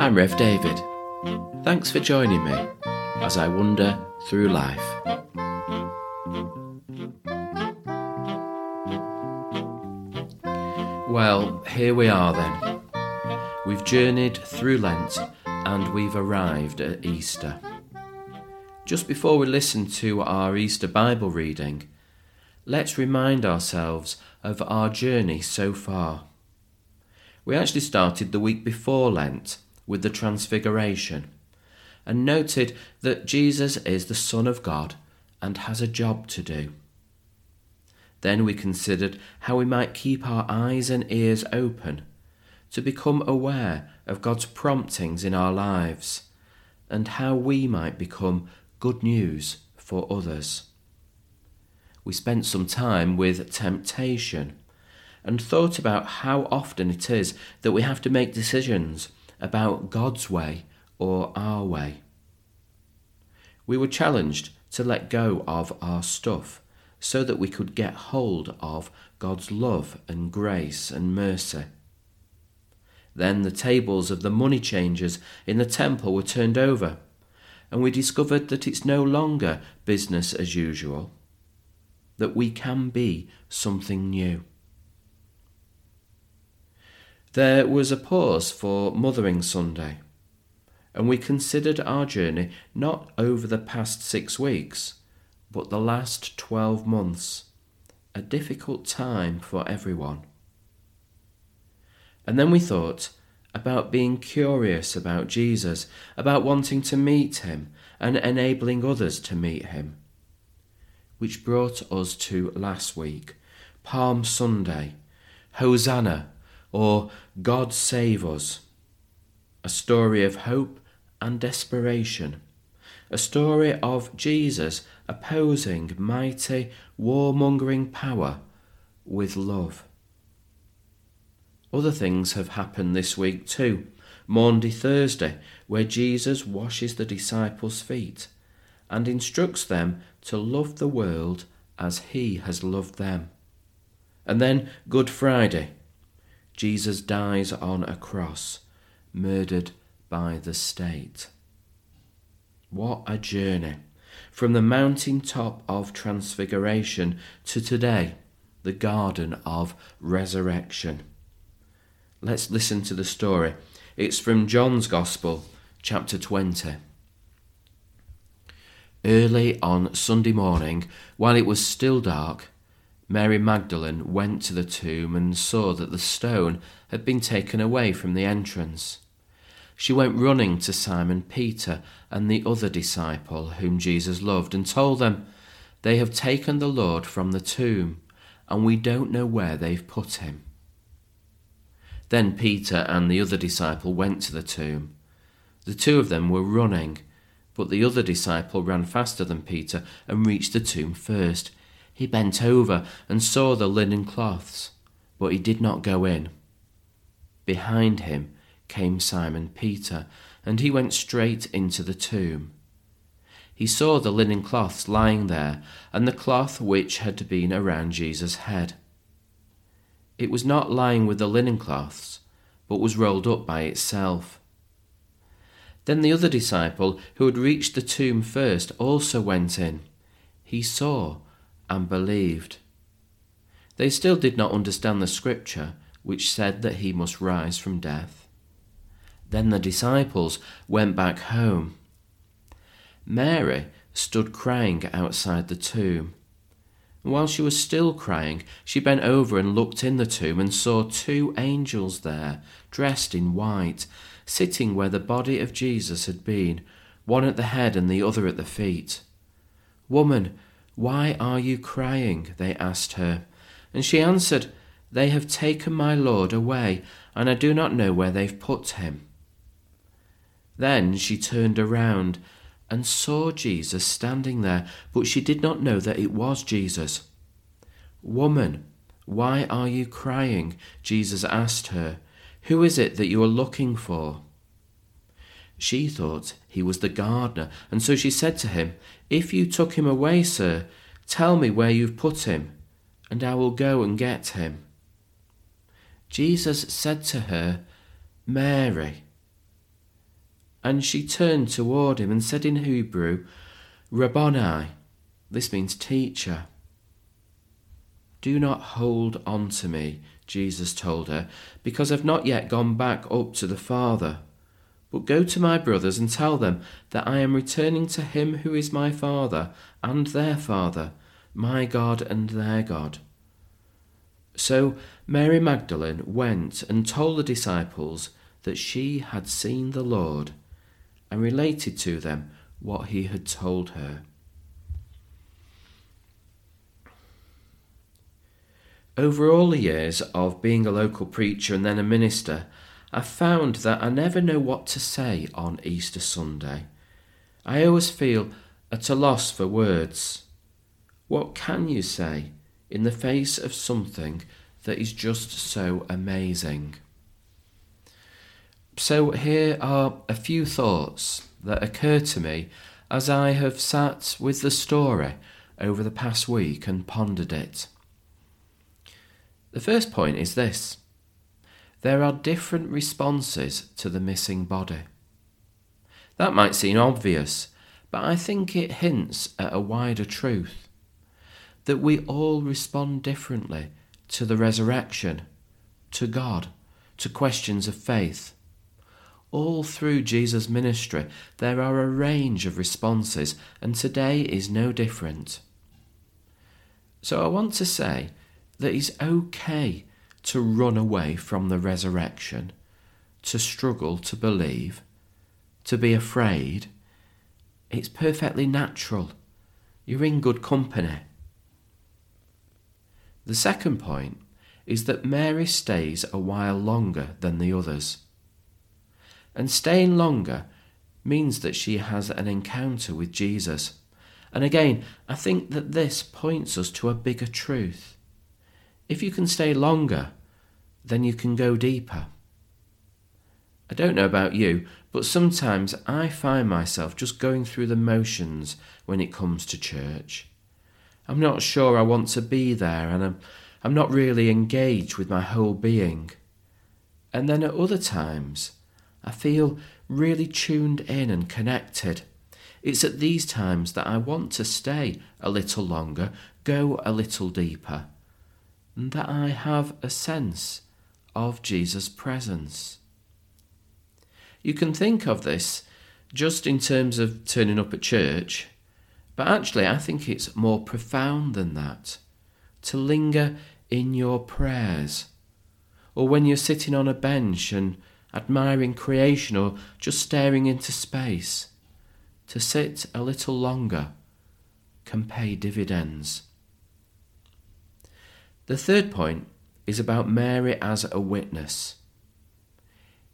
I'm Rev David. Thanks for joining me as I wander through life. Well, here we are then. We've journeyed through Lent and we've arrived at Easter. Just before we listen to our Easter Bible reading, let's remind ourselves of our journey so far. We actually started the week before Lent with the Transfiguration and noted that Jesus is the Son of God and has a job to do. Then we considered how we might keep our eyes and ears open to become aware of God's promptings in our lives and how we might become good news for others. We spent some time with temptation and thought about how often it is that we have to make decisions about God's way or our way. We were challenged to let go of our stuff so that we could get hold of God's love and grace and mercy. Then the tables of the money changers in the temple were turned over, and we discovered that it's no longer business as usual, that we can be something new. There was a pause for Mothering Sunday, and we considered our journey not over the past six weeks, but the last twelve months, a difficult time for everyone. And then we thought about being curious about Jesus, about wanting to meet him and enabling others to meet him. Which brought us to last week, Palm Sunday, Hosanna or God Save Us. A story of hope and desperation. A story of Jesus opposing mighty, warmongering power with love. Other things have happened this week too. Maundy Thursday, where Jesus washes the disciples' feet and instructs them to love the world as he has loved them. And then Good Friday, Jesus dies on a cross, murdered by the state. What a journey! From the mountain top of transfiguration to today, the garden of resurrection. Let's listen to the story. It's from John's Gospel, chapter 20. Early on Sunday morning, while it was still dark, Mary Magdalene went to the tomb and saw that the stone had been taken away from the entrance. She went running to Simon Peter and the other disciple whom Jesus loved and told them, They have taken the Lord from the tomb, and we don't know where they've put him. Then Peter and the other disciple went to the tomb. The two of them were running, but the other disciple ran faster than Peter and reached the tomb first. He bent over and saw the linen cloths, but he did not go in. Behind him came Simon Peter, and he went straight into the tomb. He saw the linen cloths lying there, and the cloth which had been around Jesus' head. It was not lying with the linen cloths, but was rolled up by itself. Then the other disciple, who had reached the tomb first, also went in. He saw and believed. They still did not understand the scripture which said that he must rise from death. Then the disciples went back home. Mary stood crying outside the tomb. While she was still crying, she bent over and looked in the tomb and saw two angels there, dressed in white, sitting where the body of Jesus had been, one at the head and the other at the feet. Woman, why are you crying? They asked her. And she answered, They have taken my Lord away, and I do not know where they've put him. Then she turned around and saw Jesus standing there, but she did not know that it was Jesus. Woman, why are you crying? Jesus asked her. Who is it that you are looking for? She thought he was the gardener, and so she said to him, If you took him away, sir, tell me where you've put him, and I will go and get him. Jesus said to her, Mary. And she turned toward him and said in Hebrew, Rabboni, this means teacher. Do not hold on to me, Jesus told her, because I've not yet gone back up to the Father. But go to my brothers and tell them that I am returning to him who is my Father and their Father, my God and their God. So Mary Magdalene went and told the disciples that she had seen the Lord and related to them what he had told her. Over all the years of being a local preacher and then a minister, I found that I never know what to say on Easter Sunday. I always feel at a loss for words. What can you say in the face of something that is just so amazing? So, here are a few thoughts that occur to me as I have sat with the story over the past week and pondered it. The first point is this there are different responses to the missing body. That might seem obvious, but I think it hints at a wider truth that we all respond differently to the resurrection, to God, to questions of faith. All through Jesus' ministry, there are a range of responses, and today is no different. So I want to say that it's okay to run away from the resurrection, to struggle to believe, to be afraid. It's perfectly natural. You're in good company. The second point is that Mary stays a while longer than the others. And staying longer means that she has an encounter with Jesus. And again, I think that this points us to a bigger truth. If you can stay longer, then you can go deeper. I don't know about you, but sometimes I find myself just going through the motions when it comes to church. I'm not sure I want to be there and I'm, I'm not really engaged with my whole being. And then at other times, I feel really tuned in and connected. It's at these times that I want to stay a little longer, go a little deeper that I have a sense of Jesus' presence. You can think of this just in terms of turning up at church, but actually, I think it's more profound than that. To linger in your prayers, or when you're sitting on a bench and admiring creation, or just staring into space, to sit a little longer can pay dividends. The third point is about Mary as a witness.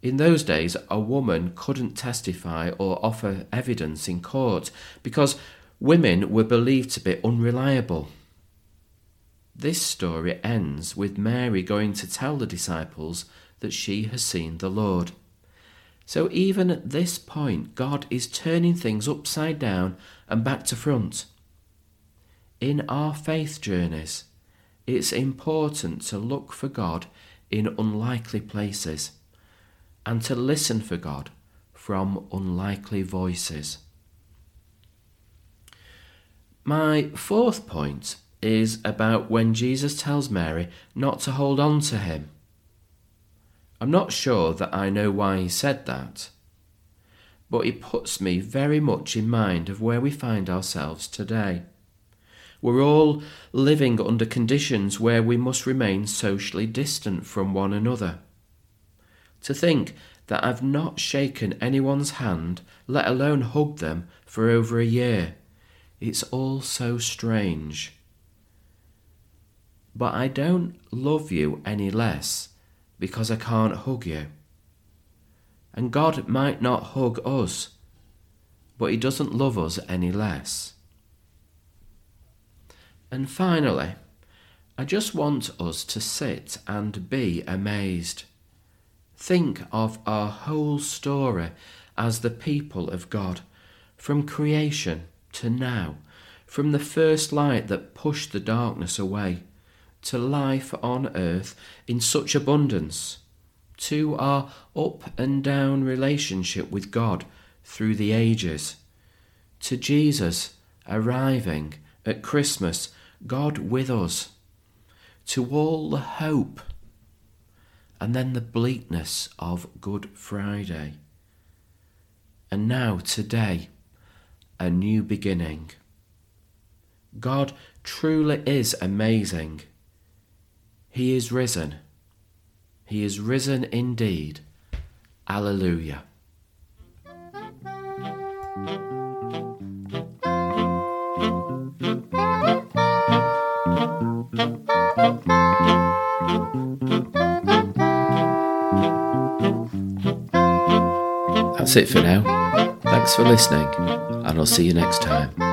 In those days, a woman couldn't testify or offer evidence in court because women were believed to be unreliable. This story ends with Mary going to tell the disciples that she has seen the Lord. So, even at this point, God is turning things upside down and back to front. In our faith journeys, it's important to look for God in unlikely places and to listen for God from unlikely voices. My fourth point is about when Jesus tells Mary not to hold on to him. I'm not sure that I know why he said that, but it puts me very much in mind of where we find ourselves today. We're all living under conditions where we must remain socially distant from one another. To think that I've not shaken anyone's hand, let alone hugged them, for over a year, it's all so strange. But I don't love you any less because I can't hug you. And God might not hug us, but He doesn't love us any less. And finally, I just want us to sit and be amazed. Think of our whole story as the people of God, from creation to now, from the first light that pushed the darkness away, to life on earth in such abundance, to our up and down relationship with God through the ages, to Jesus arriving at Christmas, God with us, to all the hope and then the bleakness of Good Friday. And now, today, a new beginning. God truly is amazing. He is risen. He is risen indeed. Alleluia. That's it for now. Thanks for listening, and I'll see you next time.